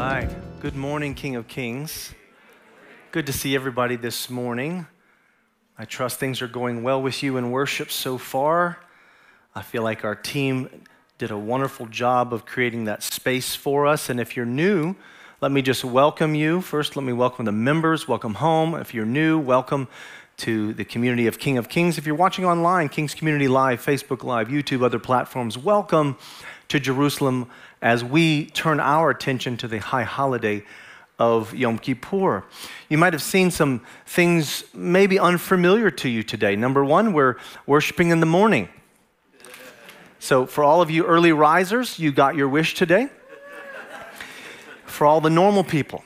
right. Good morning, King of Kings. Good to see everybody this morning. I trust things are going well with you in worship so far. I feel like our team did a wonderful job of creating that space for us. And if you're new, let me just welcome you. First, let me welcome the members. Welcome home. If you're new, welcome to the community of King of Kings. If you're watching online, King's Community Live, Facebook Live, YouTube, other platforms, welcome to Jerusalem as we turn our attention to the high holiday of Yom Kippur. You might have seen some things maybe unfamiliar to you today. Number one, we're worshiping in the morning. So, for all of you early risers, you got your wish today. For all the normal people,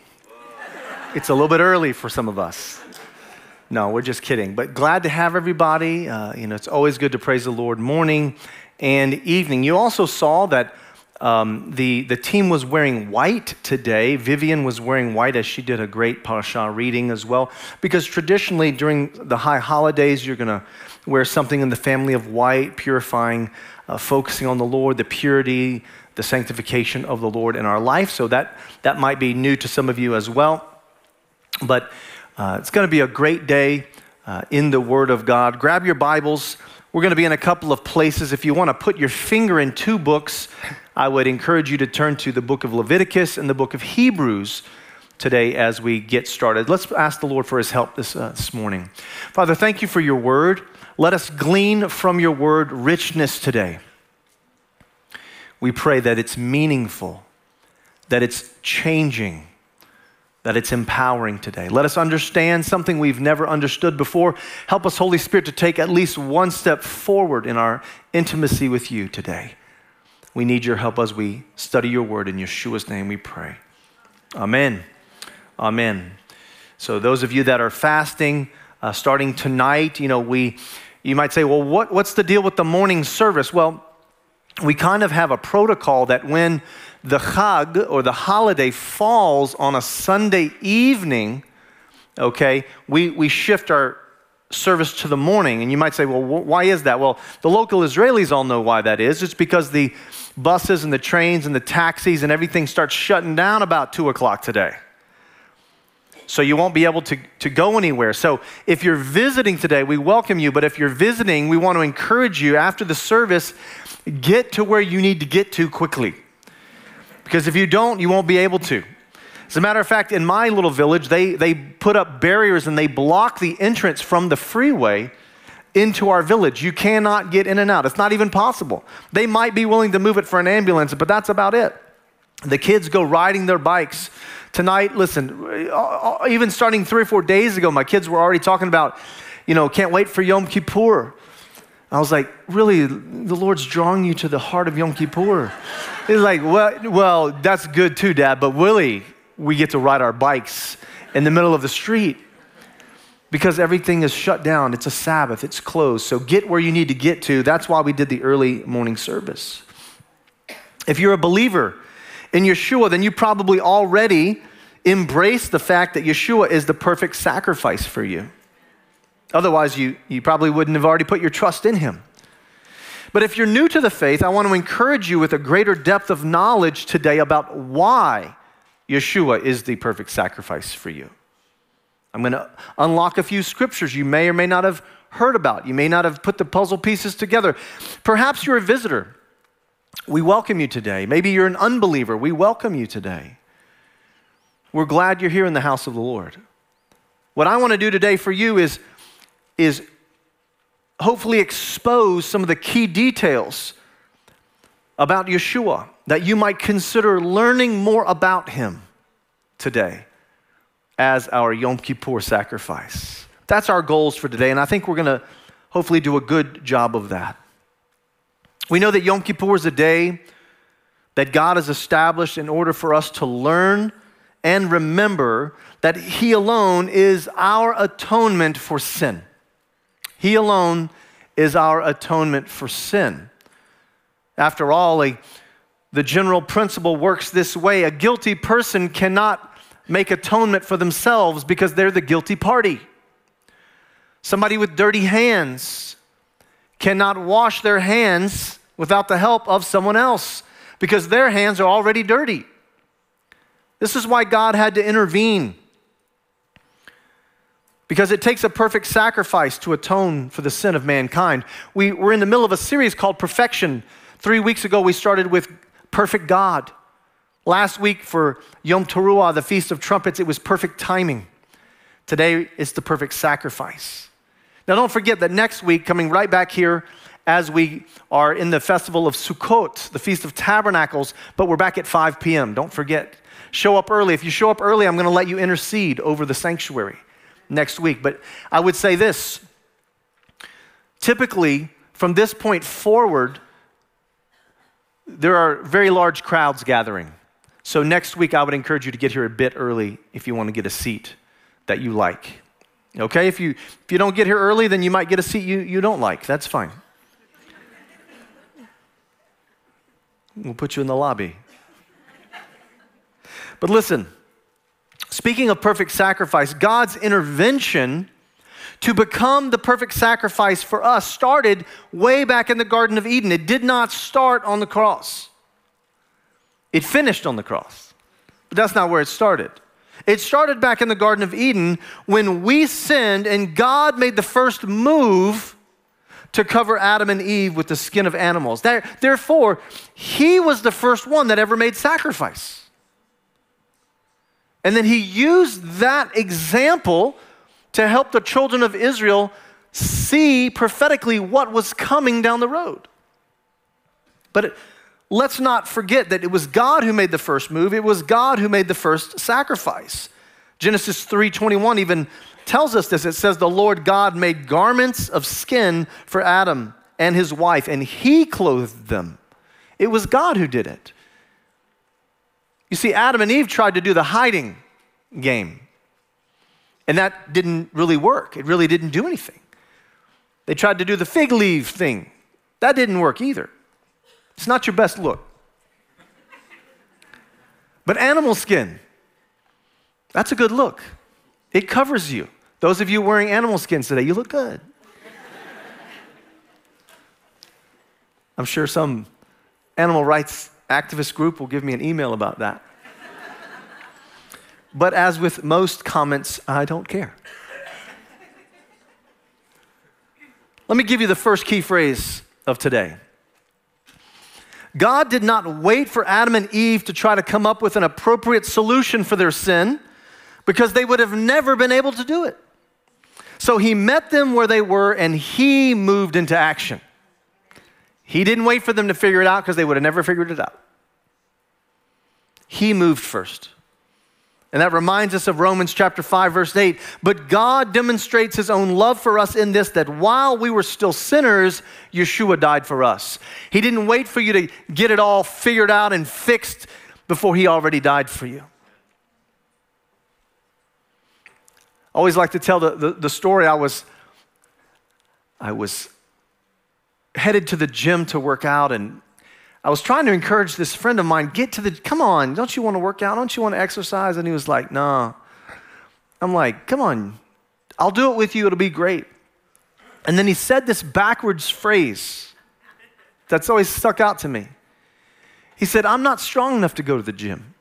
it's a little bit early for some of us. No, we're just kidding. But glad to have everybody. Uh, you know, it's always good to praise the Lord morning and evening. You also saw that um, the, the team was wearing white today. Vivian was wearing white as she did a great parasha reading as well. Because traditionally, during the high holidays, you're going to wear something in the family of white, purifying, uh, focusing on the Lord, the purity, the sanctification of the Lord in our life. So that, that might be new to some of you as well. But uh, it's going to be a great day uh, in the Word of God. Grab your Bibles. We're going to be in a couple of places. If you want to put your finger in two books, I would encourage you to turn to the book of Leviticus and the book of Hebrews today as we get started. Let's ask the Lord for his help this, uh, this morning. Father, thank you for your word. Let us glean from your word richness today. We pray that it's meaningful, that it's changing that it's empowering today. Let us understand something we've never understood before. Help us, Holy Spirit, to take at least one step forward in our intimacy with you today. We need your help as we study your word. In Yeshua's name we pray. Amen. Amen. So, those of you that are fasting, uh, starting tonight, you know, we, you might say, well, what, what's the deal with the morning service? Well, we kind of have a protocol that when the Chag or the holiday falls on a Sunday evening, okay, we, we shift our service to the morning. And you might say, well, wh- why is that? Well, the local Israelis all know why that is. It's because the buses and the trains and the taxis and everything starts shutting down about 2 o'clock today. So you won't be able to, to go anywhere. So if you're visiting today, we welcome you. But if you're visiting, we want to encourage you after the service, get to where you need to get to quickly. Because if you don't, you won't be able to. As a matter of fact, in my little village, they, they put up barriers and they block the entrance from the freeway into our village. You cannot get in and out. It's not even possible. They might be willing to move it for an ambulance, but that's about it. The kids go riding their bikes. Tonight, listen, even starting three or four days ago, my kids were already talking about, you know, can't wait for Yom Kippur. I was like, really, the Lord's drawing you to the heart of Yom Kippur. He's like, well, well, that's good too, Dad, but Willie, we get to ride our bikes in the middle of the street because everything is shut down. It's a Sabbath, it's closed. So get where you need to get to. That's why we did the early morning service. If you're a believer in Yeshua, then you probably already embrace the fact that Yeshua is the perfect sacrifice for you. Otherwise, you, you probably wouldn't have already put your trust in him. But if you're new to the faith, I want to encourage you with a greater depth of knowledge today about why Yeshua is the perfect sacrifice for you. I'm going to unlock a few scriptures you may or may not have heard about. You may not have put the puzzle pieces together. Perhaps you're a visitor. We welcome you today. Maybe you're an unbeliever. We welcome you today. We're glad you're here in the house of the Lord. What I want to do today for you is is hopefully expose some of the key details about Yeshua that you might consider learning more about him today as our Yom Kippur sacrifice. That's our goals for today, and I think we're going to hopefully do a good job of that. We know that Yom Kippur is a day that God has established in order for us to learn and remember that He alone is our atonement for sin. He alone is our atonement for sin. After all, a, the general principle works this way a guilty person cannot make atonement for themselves because they're the guilty party. Somebody with dirty hands cannot wash their hands without the help of someone else because their hands are already dirty. This is why God had to intervene. Because it takes a perfect sacrifice to atone for the sin of mankind. We, we're in the middle of a series called Perfection. Three weeks ago, we started with Perfect God. Last week for Yom Teruah, the Feast of Trumpets, it was perfect timing. Today is the perfect sacrifice. Now, don't forget that next week, coming right back here, as we are in the festival of Sukkot, the Feast of Tabernacles, but we're back at 5 p.m. Don't forget. Show up early. If you show up early, I'm going to let you intercede over the sanctuary next week. But I would say this typically, from this point forward, there are very large crowds gathering. So next week, I would encourage you to get here a bit early if you want to get a seat that you like. Okay? If you, if you don't get here early, then you might get a seat you, you don't like. That's fine. We'll put you in the lobby. But listen, speaking of perfect sacrifice, God's intervention to become the perfect sacrifice for us started way back in the Garden of Eden. It did not start on the cross, it finished on the cross. But that's not where it started. It started back in the Garden of Eden when we sinned and God made the first move to cover Adam and Eve with the skin of animals. Therefore, He was the first one that ever made sacrifice. And then He used that example to help the children of Israel see prophetically what was coming down the road. But it, let's not forget that it was God who made the first move. It was God who made the first sacrifice. Genesis 3:21 even tells us this. It says the Lord God made garments of skin for Adam and his wife and he clothed them. It was God who did it. You see Adam and Eve tried to do the hiding game. And that didn't really work. It really didn't do anything. They tried to do the fig leaf thing. That didn't work either. It's not your best look. But animal skin, that's a good look. It covers you. Those of you wearing animal skins today, you look good. I'm sure some animal rights activist group will give me an email about that. But as with most comments, I don't care. Let me give you the first key phrase of today. God did not wait for Adam and Eve to try to come up with an appropriate solution for their sin because they would have never been able to do it. So he met them where they were and he moved into action. He didn't wait for them to figure it out because they would have never figured it out. He moved first. And that reminds us of Romans chapter 5 verse 8. But God demonstrates his own love for us in this that while we were still sinners, Yeshua died for us. He didn't wait for you to get it all figured out and fixed before he already died for you. I always like to tell the, the, the story. I was, I was headed to the gym to work out and I was trying to encourage this friend of mine, get to the, come on, don't you want to work out? Don't you want to exercise? And he was like, no. I'm like, come on, I'll do it with you, it'll be great. And then he said this backwards phrase that's always stuck out to me. He said, I'm not strong enough to go to the gym.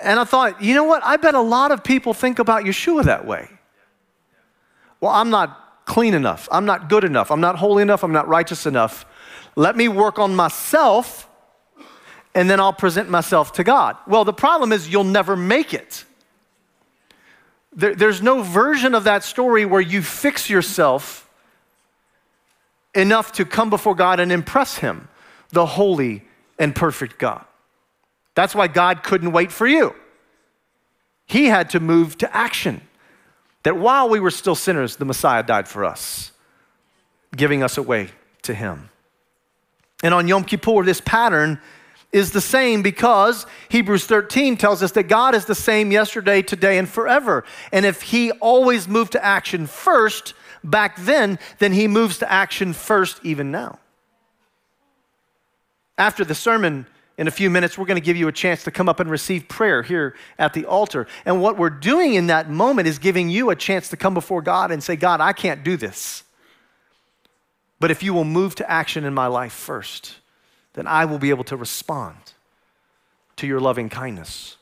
And I thought, you know what? I bet a lot of people think about Yeshua that way. Well, I'm not clean enough. I'm not good enough. I'm not holy enough. I'm not righteous enough. Let me work on myself and then I'll present myself to God. Well, the problem is you'll never make it. There, there's no version of that story where you fix yourself enough to come before God and impress Him, the holy and perfect God. That's why God couldn't wait for you. He had to move to action that while we were still sinners, the Messiah died for us, giving us a way to Him. And on Yom Kippur, this pattern is the same because Hebrews 13 tells us that God is the same yesterday, today, and forever. And if He always moved to action first back then, then He moves to action first even now. After the sermon, in a few minutes, we're going to give you a chance to come up and receive prayer here at the altar. And what we're doing in that moment is giving you a chance to come before God and say, God, I can't do this. But if you will move to action in my life first, then I will be able to respond to your loving kindness.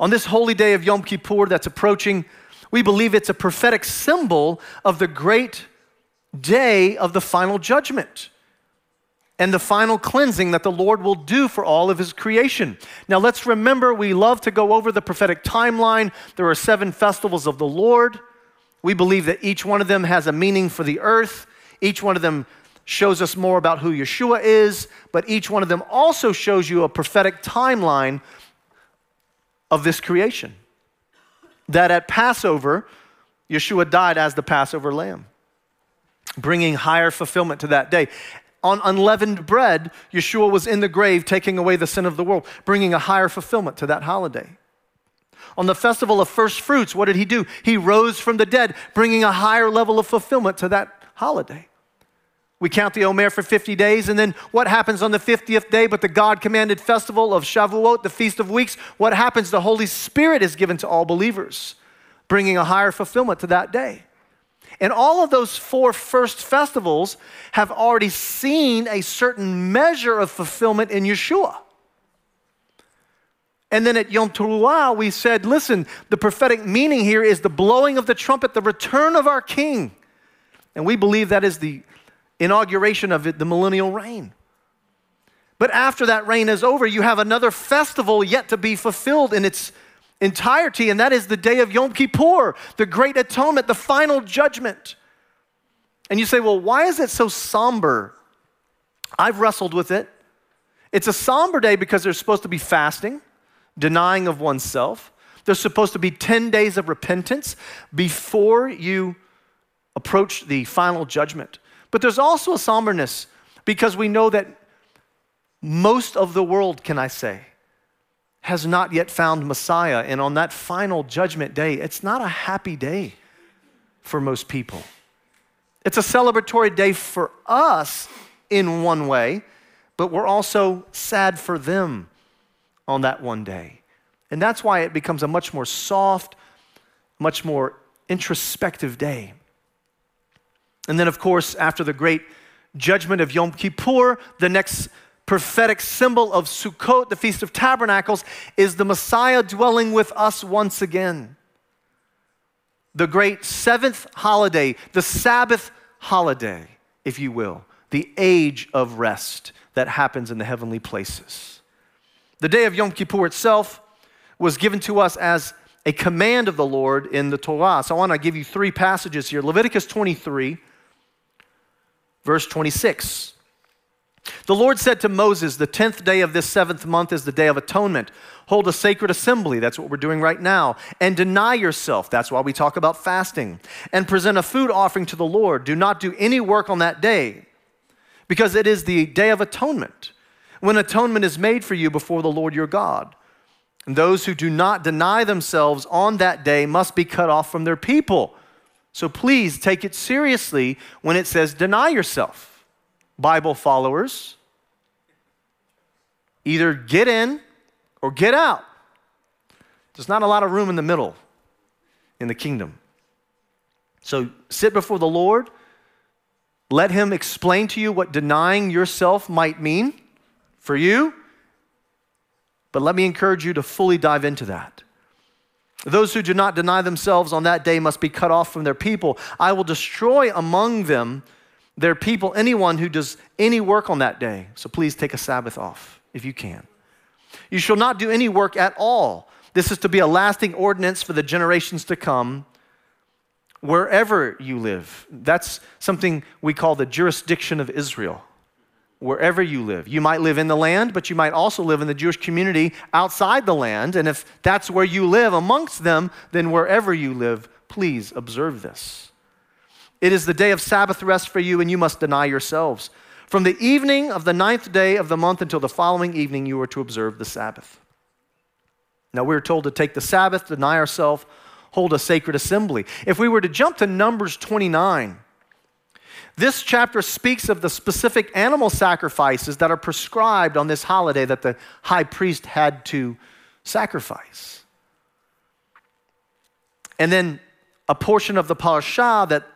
On this holy day of Yom Kippur that's approaching, we believe it's a prophetic symbol of the great day of the final judgment and the final cleansing that the Lord will do for all of his creation. Now, let's remember we love to go over the prophetic timeline. There are seven festivals of the Lord. We believe that each one of them has a meaning for the earth, each one of them shows us more about who Yeshua is, but each one of them also shows you a prophetic timeline of this creation. That at Passover, Yeshua died as the Passover lamb, bringing higher fulfillment to that day. On unleavened bread, Yeshua was in the grave taking away the sin of the world, bringing a higher fulfillment to that holiday. On the festival of first fruits, what did he do? He rose from the dead, bringing a higher level of fulfillment to that holiday. We count the Omer for 50 days, and then what happens on the 50th day but the God commanded festival of Shavuot, the Feast of Weeks? What happens? The Holy Spirit is given to all believers, bringing a higher fulfillment to that day. And all of those four first festivals have already seen a certain measure of fulfillment in Yeshua. And then at Yom Teruah, we said, listen, the prophetic meaning here is the blowing of the trumpet, the return of our King. And we believe that is the inauguration of it, the millennial reign. But after that reign is over, you have another festival yet to be fulfilled in its entirety, and that is the day of Yom Kippur, the great atonement, the final judgment. And you say, well, why is it so somber? I've wrestled with it. It's a somber day because there's supposed to be fasting, denying of oneself. There's supposed to be 10 days of repentance before you approach the final judgment. But there's also a somberness because we know that most of the world, can I say, has not yet found Messiah. And on that final judgment day, it's not a happy day for most people. It's a celebratory day for us in one way, but we're also sad for them on that one day. And that's why it becomes a much more soft, much more introspective day. And then, of course, after the great judgment of Yom Kippur, the next prophetic symbol of Sukkot, the Feast of Tabernacles, is the Messiah dwelling with us once again. The great seventh holiday, the Sabbath holiday, if you will, the age of rest that happens in the heavenly places. The day of Yom Kippur itself was given to us as a command of the Lord in the Torah. So I want to give you three passages here Leviticus 23 Verse 26. The Lord said to Moses, The tenth day of this seventh month is the day of atonement. Hold a sacred assembly. That's what we're doing right now. And deny yourself. That's why we talk about fasting. And present a food offering to the Lord. Do not do any work on that day, because it is the day of atonement, when atonement is made for you before the Lord your God. And those who do not deny themselves on that day must be cut off from their people. So please take it seriously when it says deny yourself. Bible followers, either get in or get out. There's not a lot of room in the middle in the kingdom. So sit before the Lord. Let Him explain to you what denying yourself might mean for you. But let me encourage you to fully dive into that. Those who do not deny themselves on that day must be cut off from their people. I will destroy among them their people anyone who does any work on that day. So please take a Sabbath off if you can. You shall not do any work at all. This is to be a lasting ordinance for the generations to come wherever you live. That's something we call the jurisdiction of Israel wherever you live. You might live in the land, but you might also live in the Jewish community outside the land. And if that's where you live amongst them, then wherever you live, please observe this. It is the day of Sabbath rest for you, and you must deny yourselves. From the evening of the ninth day of the month until the following evening, you are to observe the Sabbath. Now, we're told to take the Sabbath, deny ourselves, hold a sacred assembly. If we were to jump to Numbers 29, this chapter speaks of the specific animal sacrifices that are prescribed on this holiday that the high priest had to sacrifice. And then a portion of the parashah that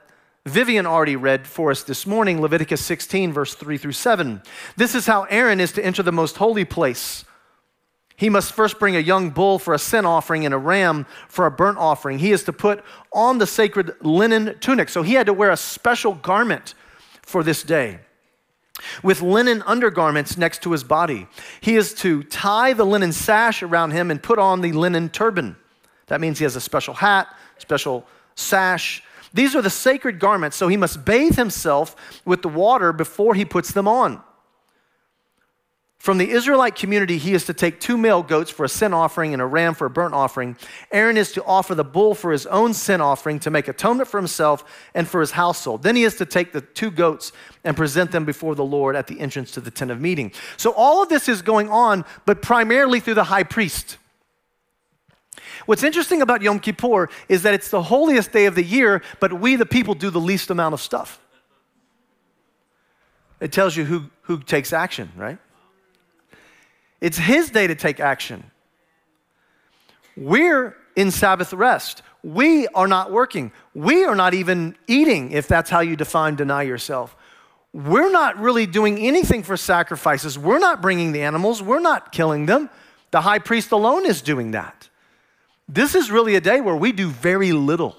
Vivian already read for us this morning Leviticus 16, verse 3 through 7. This is how Aaron is to enter the most holy place. He must first bring a young bull for a sin offering and a ram for a burnt offering. He is to put on the sacred linen tunic. So he had to wear a special garment for this day with linen undergarments next to his body. He is to tie the linen sash around him and put on the linen turban. That means he has a special hat, special sash, these are the sacred garments, so he must bathe himself with the water before he puts them on. From the Israelite community, he is to take two male goats for a sin offering and a ram for a burnt offering. Aaron is to offer the bull for his own sin offering to make atonement for himself and for his household. Then he is to take the two goats and present them before the Lord at the entrance to the tent of meeting. So all of this is going on, but primarily through the high priest. What's interesting about Yom Kippur is that it's the holiest day of the year, but we, the people, do the least amount of stuff. It tells you who, who takes action, right? It's his day to take action. We're in Sabbath rest. We are not working. We are not even eating, if that's how you define deny yourself. We're not really doing anything for sacrifices. We're not bringing the animals. We're not killing them. The high priest alone is doing that. This is really a day where we do very little.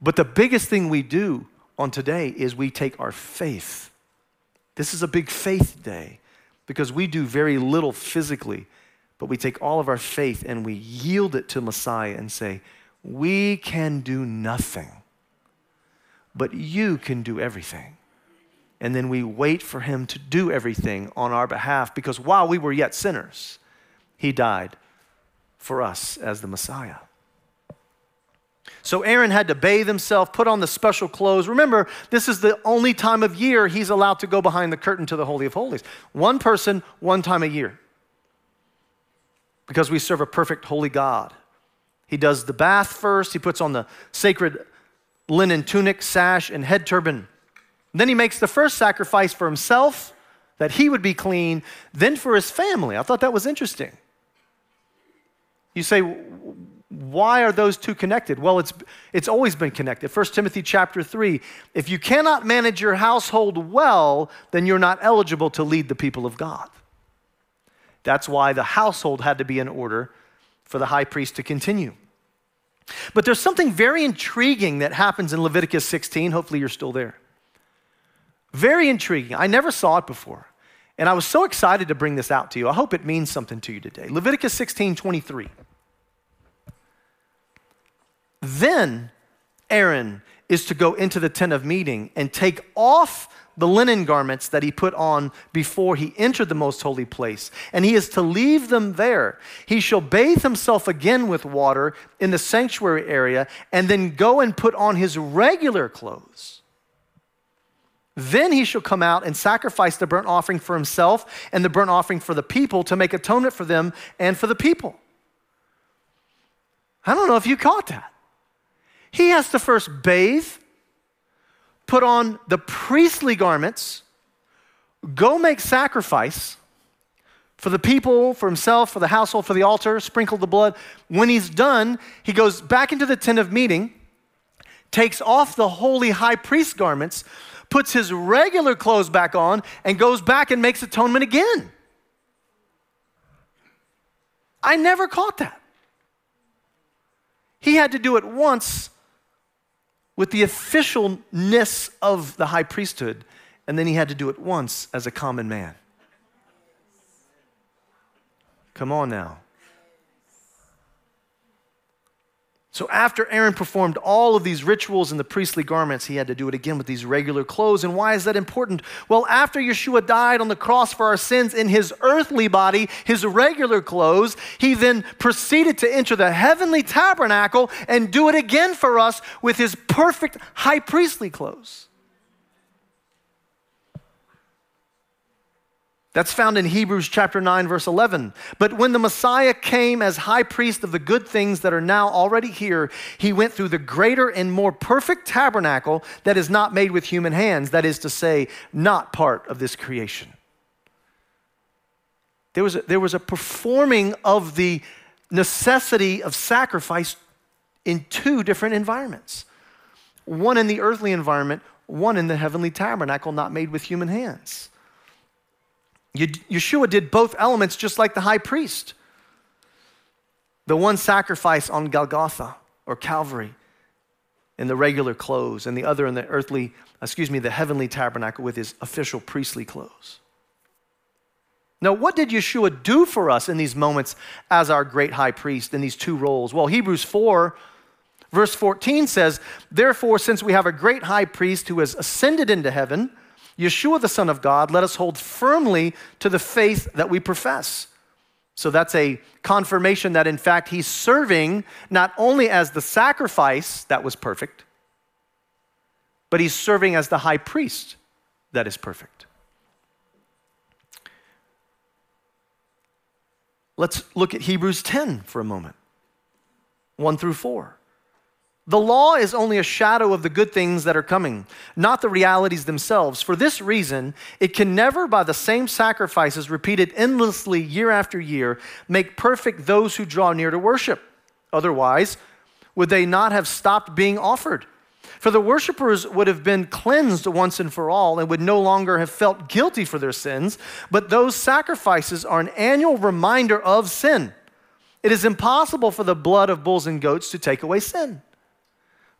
But the biggest thing we do on today is we take our faith. This is a big faith day because we do very little physically, but we take all of our faith and we yield it to Messiah and say, We can do nothing, but you can do everything. And then we wait for him to do everything on our behalf because while we were yet sinners, he died for us as the Messiah. So Aaron had to bathe himself, put on the special clothes. Remember, this is the only time of year he's allowed to go behind the curtain to the Holy of Holies. One person, one time a year. Because we serve a perfect holy God. He does the bath first, he puts on the sacred linen tunic, sash, and head turban. Then he makes the first sacrifice for himself, that he would be clean, then for his family. I thought that was interesting. You say, why are those two connected? Well, it's, it's always been connected. 1 Timothy chapter 3 if you cannot manage your household well, then you're not eligible to lead the people of God. That's why the household had to be in order for the high priest to continue. But there's something very intriguing that happens in Leviticus 16. Hopefully, you're still there. Very intriguing. I never saw it before. And I was so excited to bring this out to you. I hope it means something to you today. Leviticus 16 23. Then Aaron is to go into the tent of meeting and take off the linen garments that he put on before he entered the most holy place, and he is to leave them there. He shall bathe himself again with water in the sanctuary area, and then go and put on his regular clothes. Then he shall come out and sacrifice the burnt offering for himself and the burnt offering for the people to make atonement for them and for the people. I don't know if you caught that. He has to first bathe, put on the priestly garments, go make sacrifice for the people, for himself, for the household, for the altar, sprinkle the blood. When he's done, he goes back into the tent of meeting, takes off the holy high priest garments, puts his regular clothes back on, and goes back and makes atonement again. I never caught that. He had to do it once with the officialness of the high priesthood, and then he had to do it once as a common man. Come on now. So, after Aaron performed all of these rituals in the priestly garments, he had to do it again with these regular clothes. And why is that important? Well, after Yeshua died on the cross for our sins in his earthly body, his regular clothes, he then proceeded to enter the heavenly tabernacle and do it again for us with his perfect high priestly clothes. That's found in Hebrews chapter 9, verse 11. But when the Messiah came as high priest of the good things that are now already here, he went through the greater and more perfect tabernacle that is not made with human hands, that is to say, not part of this creation. There was a, there was a performing of the necessity of sacrifice in two different environments one in the earthly environment, one in the heavenly tabernacle not made with human hands. Yeshua did both elements just like the high priest. The one sacrifice on Golgotha or Calvary in the regular clothes, and the other in the earthly, excuse me, the heavenly tabernacle with his official priestly clothes. Now, what did Yeshua do for us in these moments as our great high priest in these two roles? Well, Hebrews 4 Verse 14 says, Therefore, since we have a great high priest who has ascended into heaven, Yeshua the Son of God, let us hold firmly to the faith that we profess. So that's a confirmation that, in fact, he's serving not only as the sacrifice that was perfect, but he's serving as the high priest that is perfect. Let's look at Hebrews 10 for a moment 1 through 4. The law is only a shadow of the good things that are coming, not the realities themselves. For this reason, it can never, by the same sacrifices repeated endlessly year after year, make perfect those who draw near to worship. Otherwise, would they not have stopped being offered? For the worshippers would have been cleansed once and for all and would no longer have felt guilty for their sins, but those sacrifices are an annual reminder of sin. It is impossible for the blood of bulls and goats to take away sin.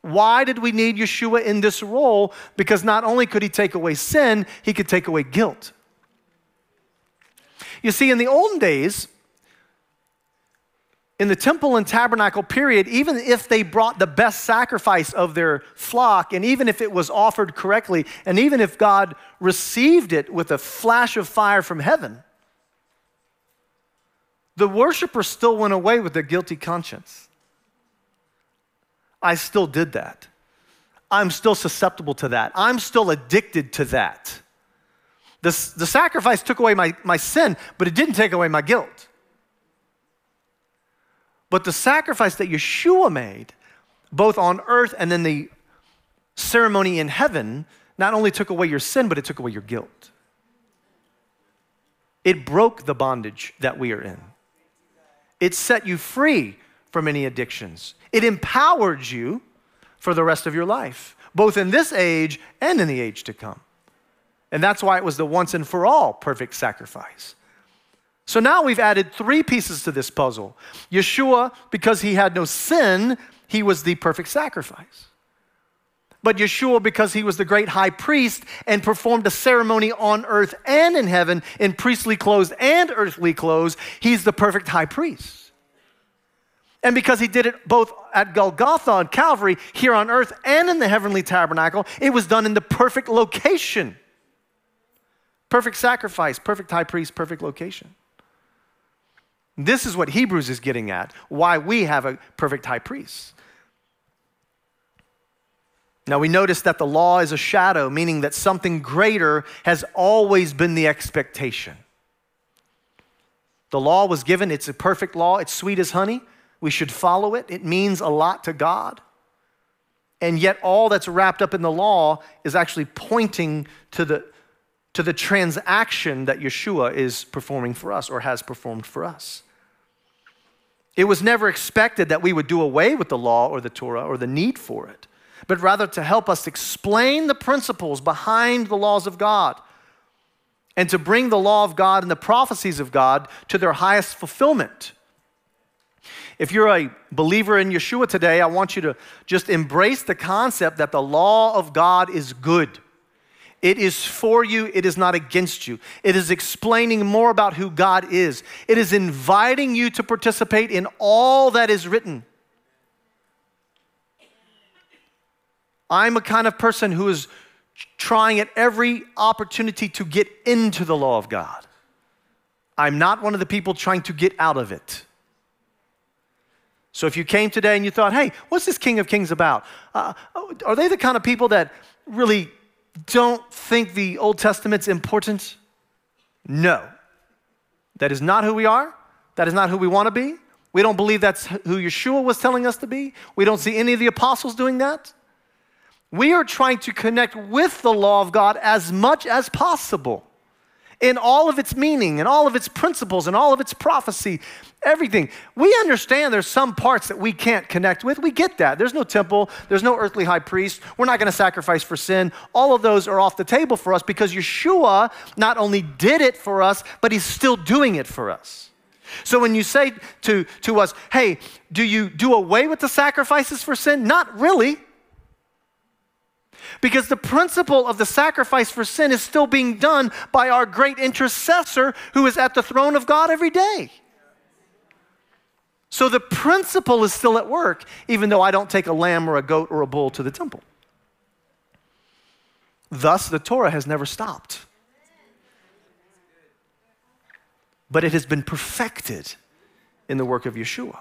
Why did we need Yeshua in this role? Because not only could he take away sin, he could take away guilt. You see, in the olden days, in the temple and tabernacle period, even if they brought the best sacrifice of their flock, and even if it was offered correctly, and even if God received it with a flash of fire from heaven, the worshiper still went away with a guilty conscience. I still did that. I'm still susceptible to that. I'm still addicted to that. The, the sacrifice took away my, my sin, but it didn't take away my guilt. But the sacrifice that Yeshua made, both on earth and then the ceremony in heaven, not only took away your sin, but it took away your guilt. It broke the bondage that we are in. It set you free from any addictions. It empowered you for the rest of your life, both in this age and in the age to come. And that's why it was the once and for all perfect sacrifice. So now we've added three pieces to this puzzle. Yeshua, because he had no sin, he was the perfect sacrifice. But Yeshua, because he was the great high priest and performed a ceremony on earth and in heaven in priestly clothes and earthly clothes, he's the perfect high priest. And because he did it both at Golgotha on Calvary, here on earth, and in the heavenly tabernacle, it was done in the perfect location. Perfect sacrifice, perfect high priest, perfect location. This is what Hebrews is getting at why we have a perfect high priest. Now we notice that the law is a shadow, meaning that something greater has always been the expectation. The law was given, it's a perfect law, it's sweet as honey. We should follow it. It means a lot to God. And yet, all that's wrapped up in the law is actually pointing to the, to the transaction that Yeshua is performing for us or has performed for us. It was never expected that we would do away with the law or the Torah or the need for it, but rather to help us explain the principles behind the laws of God and to bring the law of God and the prophecies of God to their highest fulfillment. If you're a believer in Yeshua today, I want you to just embrace the concept that the law of God is good. It is for you, it is not against you. It is explaining more about who God is. It is inviting you to participate in all that is written. I'm a kind of person who is trying at every opportunity to get into the law of God. I'm not one of the people trying to get out of it. So if you came today and you thought, hey, what's this King of Kings about? Uh, are they the kind of people that really don't think the Old Testament's important? No. That is not who we are. That is not who we want to be. We don't believe that's who Yeshua was telling us to be. We don't see any of the apostles doing that. We are trying to connect with the law of God as much as possible. In all of its meaning and all of its principles and all of its prophecy, everything. We understand there's some parts that we can't connect with. We get that. There's no temple, there's no earthly high priest. We're not going to sacrifice for sin. All of those are off the table for us because Yeshua not only did it for us, but he's still doing it for us. So when you say to, to us, hey, do you do away with the sacrifices for sin? Not really. Because the principle of the sacrifice for sin is still being done by our great intercessor who is at the throne of God every day. So the principle is still at work, even though I don't take a lamb or a goat or a bull to the temple. Thus, the Torah has never stopped. But it has been perfected in the work of Yeshua.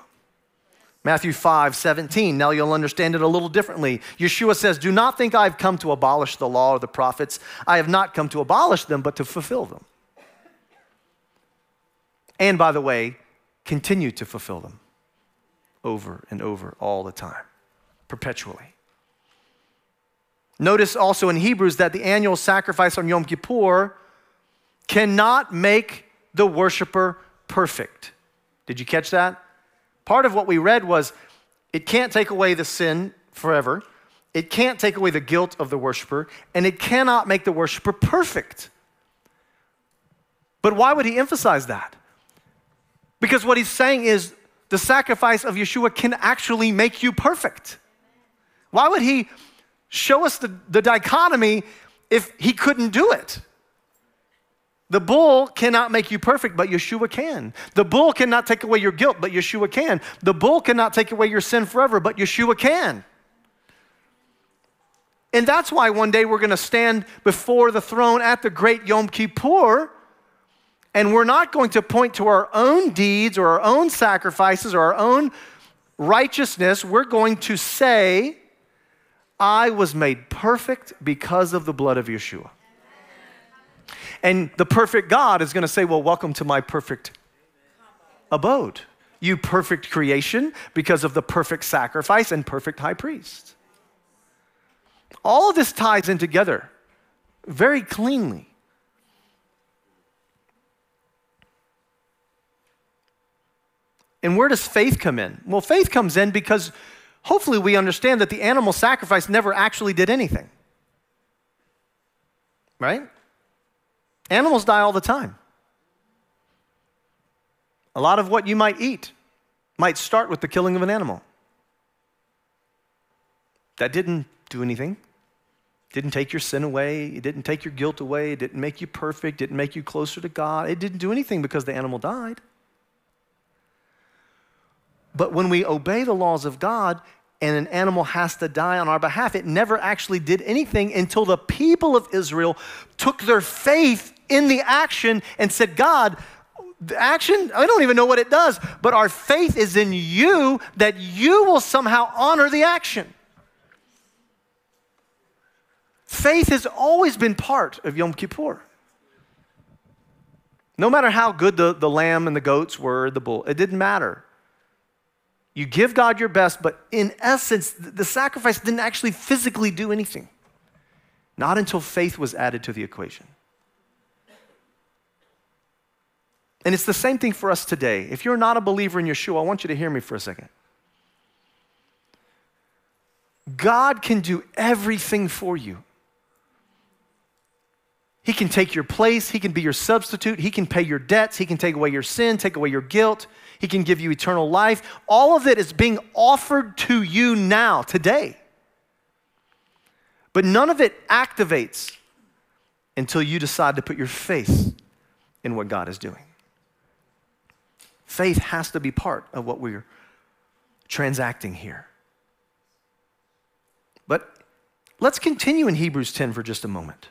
Matthew 5, 17. Now you'll understand it a little differently. Yeshua says, Do not think I've come to abolish the law or the prophets. I have not come to abolish them, but to fulfill them. And by the way, continue to fulfill them over and over all the time, perpetually. Notice also in Hebrews that the annual sacrifice on Yom Kippur cannot make the worshiper perfect. Did you catch that? Part of what we read was it can't take away the sin forever, it can't take away the guilt of the worshiper, and it cannot make the worshiper perfect. But why would he emphasize that? Because what he's saying is the sacrifice of Yeshua can actually make you perfect. Why would he show us the, the dichotomy if he couldn't do it? The bull cannot make you perfect, but Yeshua can. The bull cannot take away your guilt, but Yeshua can. The bull cannot take away your sin forever, but Yeshua can. And that's why one day we're going to stand before the throne at the great Yom Kippur, and we're not going to point to our own deeds or our own sacrifices or our own righteousness. We're going to say, I was made perfect because of the blood of Yeshua. And the perfect God is going to say, Well, welcome to my perfect abode. You perfect creation because of the perfect sacrifice and perfect high priest. All of this ties in together very cleanly. And where does faith come in? Well, faith comes in because hopefully we understand that the animal sacrifice never actually did anything. Right? Animals die all the time. A lot of what you might eat might start with the killing of an animal. That didn't do anything. Didn't take your sin away. It didn't take your guilt away. It didn't make you perfect. It didn't make you closer to God. It didn't do anything because the animal died. But when we obey the laws of God and an animal has to die on our behalf, it never actually did anything until the people of Israel took their faith in the action and said, God, the action, I don't even know what it does, but our faith is in you that you will somehow honor the action. Faith has always been part of Yom Kippur. No matter how good the, the lamb and the goats were, the bull, it didn't matter. You give God your best, but in essence, the sacrifice didn't actually physically do anything. Not until faith was added to the equation. And it's the same thing for us today. If you're not a believer in Yeshua, I want you to hear me for a second. God can do everything for you. He can take your place. He can be your substitute. He can pay your debts. He can take away your sin, take away your guilt. He can give you eternal life. All of it is being offered to you now, today. But none of it activates until you decide to put your faith in what God is doing. Faith has to be part of what we're transacting here. But let's continue in Hebrews 10 for just a moment.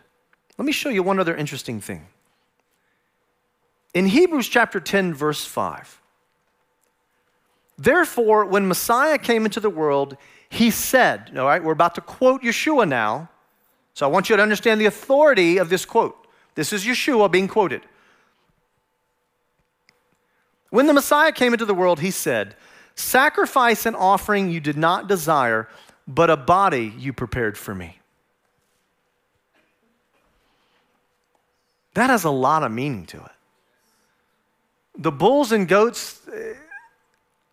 Let me show you one other interesting thing. In Hebrews chapter 10, verse 5, therefore, when Messiah came into the world, he said, all right, we're about to quote Yeshua now. So I want you to understand the authority of this quote. This is Yeshua being quoted. When the Messiah came into the world, he said, Sacrifice and offering you did not desire, but a body you prepared for me. That has a lot of meaning to it. The bulls and goats,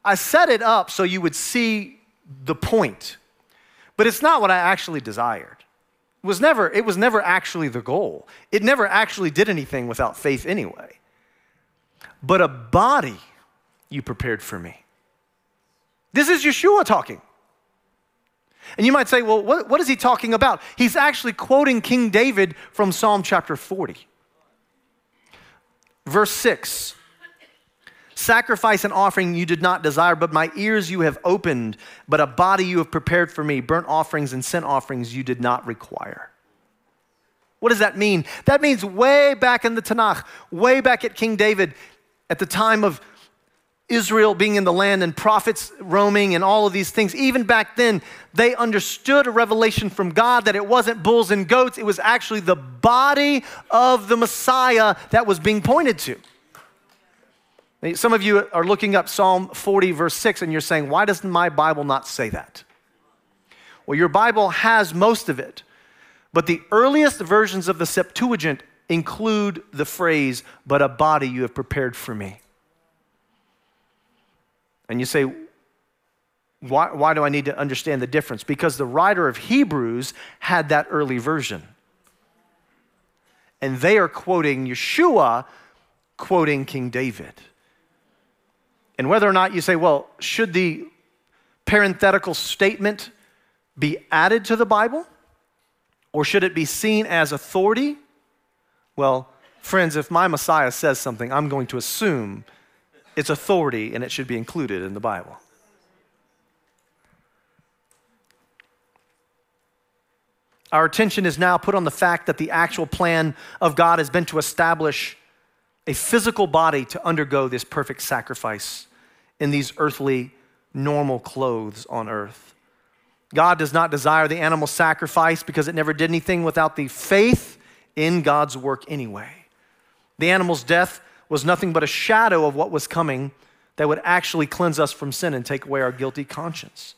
I set it up so you would see the point, but it's not what I actually desired. It was never, it was never actually the goal. It never actually did anything without faith anyway. But a body you prepared for me. This is Yeshua talking. And you might say, well, what, what is he talking about? He's actually quoting King David from Psalm chapter 40. Verse 6 Sacrifice and offering you did not desire, but my ears you have opened, but a body you have prepared for me. Burnt offerings and sin offerings you did not require. What does that mean? That means way back in the Tanakh, way back at King David, at the time of Israel being in the land and prophets roaming and all of these things, even back then, they understood a revelation from God that it wasn't bulls and goats, it was actually the body of the Messiah that was being pointed to. Some of you are looking up Psalm 40, verse 6, and you're saying, Why doesn't my Bible not say that? Well, your Bible has most of it, but the earliest versions of the Septuagint include the phrase, But a body you have prepared for me. And you say, why, why do I need to understand the difference? Because the writer of Hebrews had that early version. And they are quoting Yeshua, quoting King David. And whether or not you say, well, should the parenthetical statement be added to the Bible? Or should it be seen as authority? Well, friends, if my Messiah says something, I'm going to assume it's authority and it should be included in the Bible. Our attention is now put on the fact that the actual plan of God has been to establish a physical body to undergo this perfect sacrifice in these earthly, normal clothes on earth. God does not desire the animal sacrifice because it never did anything without the faith in God's work anyway. The animal's death was nothing but a shadow of what was coming that would actually cleanse us from sin and take away our guilty conscience.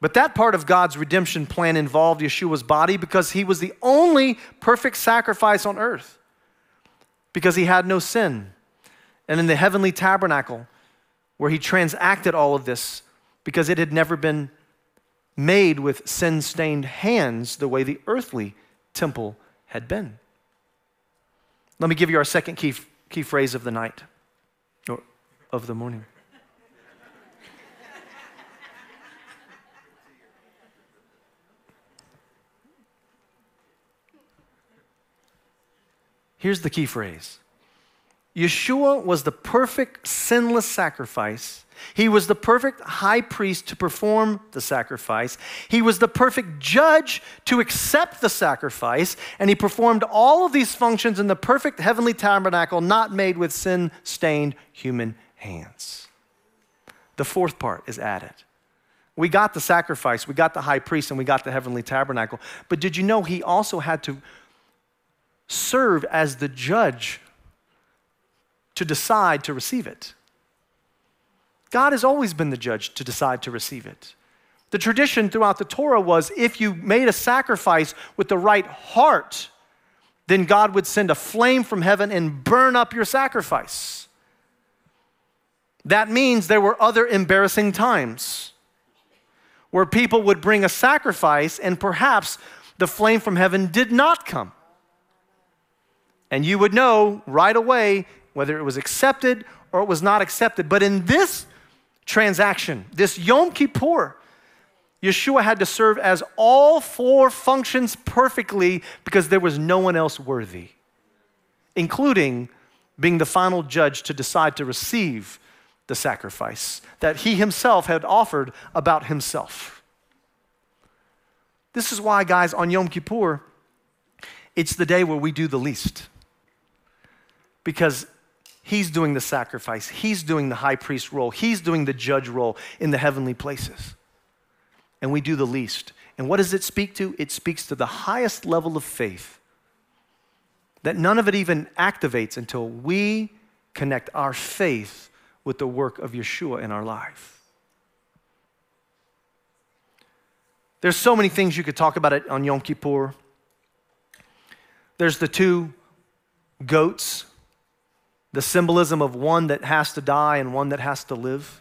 But that part of God's redemption plan involved Yeshua's body because he was the only perfect sacrifice on earth, because he had no sin. And in the heavenly tabernacle, where he transacted all of this, because it had never been made with sin stained hands the way the earthly temple had been. Let me give you our second key, key phrase of the night or of the morning. Here's the key phrase Yeshua was the perfect, sinless sacrifice he was the perfect high priest to perform the sacrifice. He was the perfect judge to accept the sacrifice. And he performed all of these functions in the perfect heavenly tabernacle, not made with sin stained human hands. The fourth part is added. We got the sacrifice, we got the high priest, and we got the heavenly tabernacle. But did you know he also had to serve as the judge to decide to receive it? God has always been the judge to decide to receive it. The tradition throughout the Torah was if you made a sacrifice with the right heart, then God would send a flame from heaven and burn up your sacrifice. That means there were other embarrassing times where people would bring a sacrifice and perhaps the flame from heaven did not come. And you would know right away whether it was accepted or it was not accepted. But in this transaction. This Yom Kippur, Yeshua had to serve as all four functions perfectly because there was no one else worthy, including being the final judge to decide to receive the sacrifice that he himself had offered about himself. This is why, guys, on Yom Kippur, it's the day where we do the least. Because He's doing the sacrifice, He's doing the high priest role, He's doing the judge role in the heavenly places. And we do the least. And what does it speak to? It speaks to the highest level of faith that none of it even activates until we connect our faith with the work of Yeshua in our life. There's so many things you could talk about it on Yom Kippur. There's the two goats, the symbolism of one that has to die and one that has to live.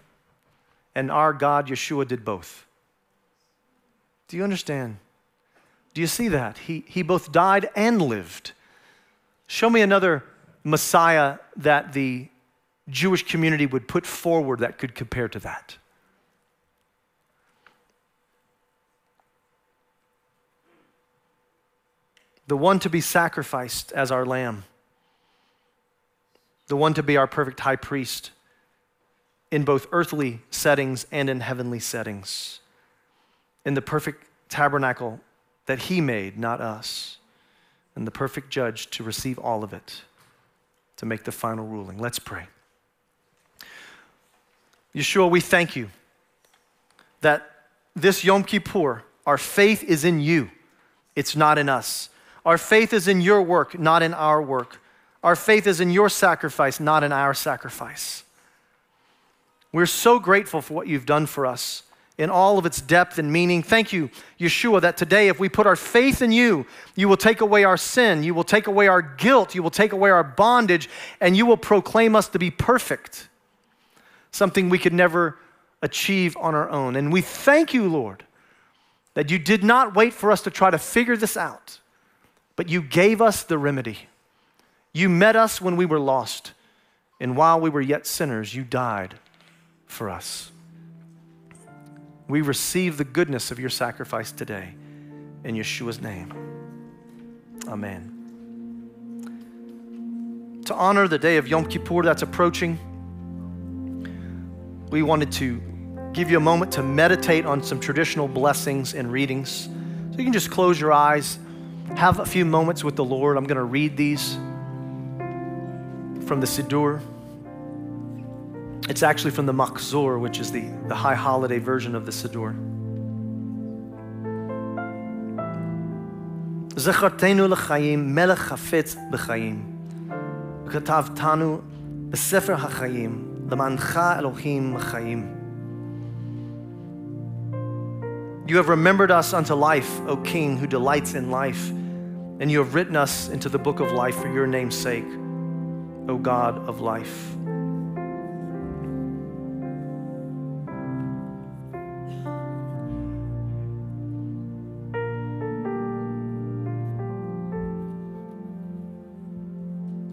And our God, Yeshua, did both. Do you understand? Do you see that? He, he both died and lived. Show me another Messiah that the Jewish community would put forward that could compare to that. The one to be sacrificed as our lamb, the one to be our perfect high priest in both earthly settings and in heavenly settings, in the perfect tabernacle that he made, not us, and the perfect judge to receive all of it, to make the final ruling. Let's pray. Yeshua, we thank you that this Yom Kippur, our faith is in you, it's not in us. Our faith is in your work, not in our work. Our faith is in your sacrifice, not in our sacrifice. We're so grateful for what you've done for us in all of its depth and meaning. Thank you, Yeshua, that today, if we put our faith in you, you will take away our sin, you will take away our guilt, you will take away our bondage, and you will proclaim us to be perfect something we could never achieve on our own. And we thank you, Lord, that you did not wait for us to try to figure this out, but you gave us the remedy. You met us when we were lost, and while we were yet sinners, you died for us. We receive the goodness of your sacrifice today in Yeshua's name. Amen. To honor the day of Yom Kippur that's approaching, we wanted to give you a moment to meditate on some traditional blessings and readings. So you can just close your eyes, have a few moments with the Lord. I'm going to read these from the Siddur. It's actually from the Machzor, which is the, the high holiday version of the Siddur. זכרתנו לחיים, מלך חפץ בחיים, וכתבתנו בספר החיים. למענך אלוהים חיים. You have remembered us unto life, O King, who delights in life, and you have written us into the book of life for your name's sake, O God of life.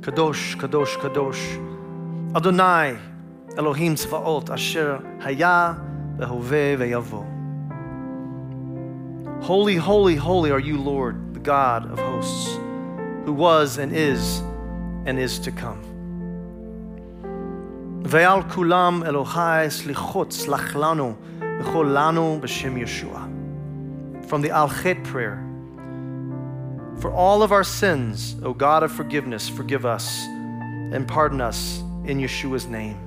Kadosh, Kadosh, Kadosh, Adonai, Elohim Tzvaot, Asher Haya, Behove, Veyavo. Holy, holy, holy are you, Lord, the God of hosts, who was and is and is to come. ועל כולם אלוהי סליחות סלח לנו וכל לנו בשם ישוע. From the Al Chet prayer. For all of our sins, O God of forgiveness, forgive us and pardon us in Yeshua's name.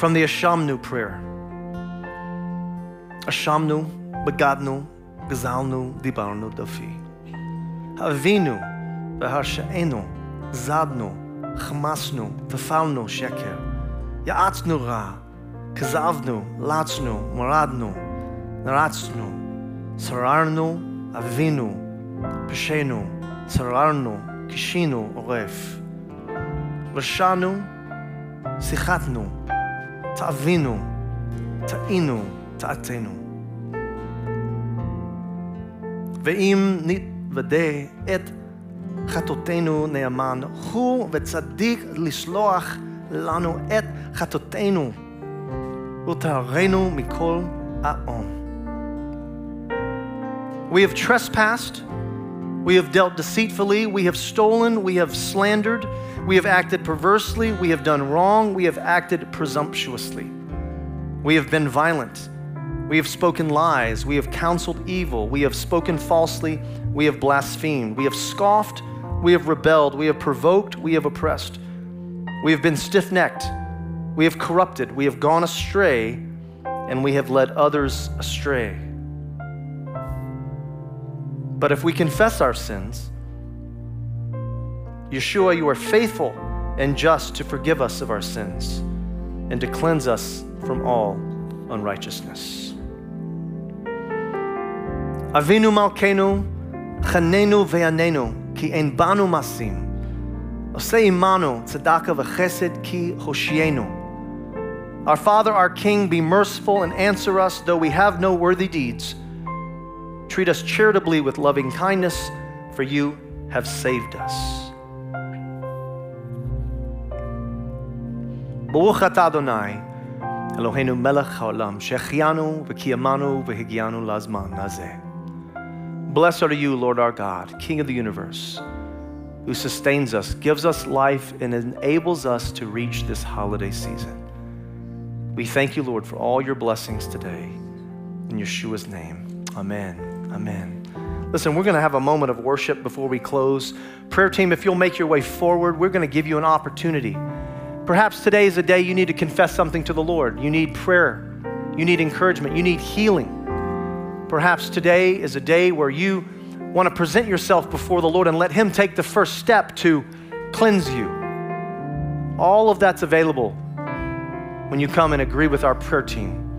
From the Ashamnu prayer. Ashamnu, Bagadnu, Gazalnu, Dibarnu, Dafi. Avinu, Vahasha'enu, Zadnu, Chamasnu, Tafalnu, Sheker. Ya'atznu Ra, Kazavnu, Latznu, Moradnu, Naratznu, Sararnu, Avinu, Peshenu, Sararnu, Kishinu, Oref. Rashanu, Sichatnu, תאבינו, טעינו, טעתנו. ואם נתוודה את חטאותינו נאמן, הוא וצדיק לסלוח לנו את חטאותינו וטהרנו מכל העון. We have trespassed, we have dealt deceitfully, we have stolen, we have slandered, we have acted perversely, we have done wrong, we have acted presumptuously. We have been violent, we have spoken lies, we have counseled evil, we have spoken falsely, we have blasphemed, we have scoffed, we have rebelled, we have provoked, we have oppressed. We have been stiff necked, we have corrupted, we have gone astray, and we have led others astray. But if we confess our sins, Yeshua, you are faithful and just to forgive us of our sins and to cleanse us from all unrighteousness. Avinu Malkenu, Chanenu ve'anenu, ki en banu masim. Osei imanu, tzedakah v'chesed ki hoshienu. Our Father, our King, be merciful and answer us, though we have no worthy deeds. Treat us charitably with loving kindness, for you have saved us. Baruch atah Adonai, Eloheinu melech haolam, shechianu v'kiyamanu v'higianu lazman nazeh. Blessed are you, Lord our God, King of the universe, who sustains us, gives us life, and enables us to reach this holiday season. We thank you, Lord, for all your blessings today. In Yeshua's name, amen. Amen. Listen, we're going to have a moment of worship before we close. Prayer team, if you'll make your way forward, we're going to give you an opportunity. Perhaps today is a day you need to confess something to the Lord. You need prayer, you need encouragement, you need healing. Perhaps today is a day where you want to present yourself before the Lord and let Him take the first step to cleanse you. All of that's available when you come and agree with our prayer team.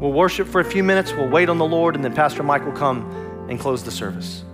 We'll worship for a few minutes, we'll wait on the Lord, and then Pastor Mike will come and close the service.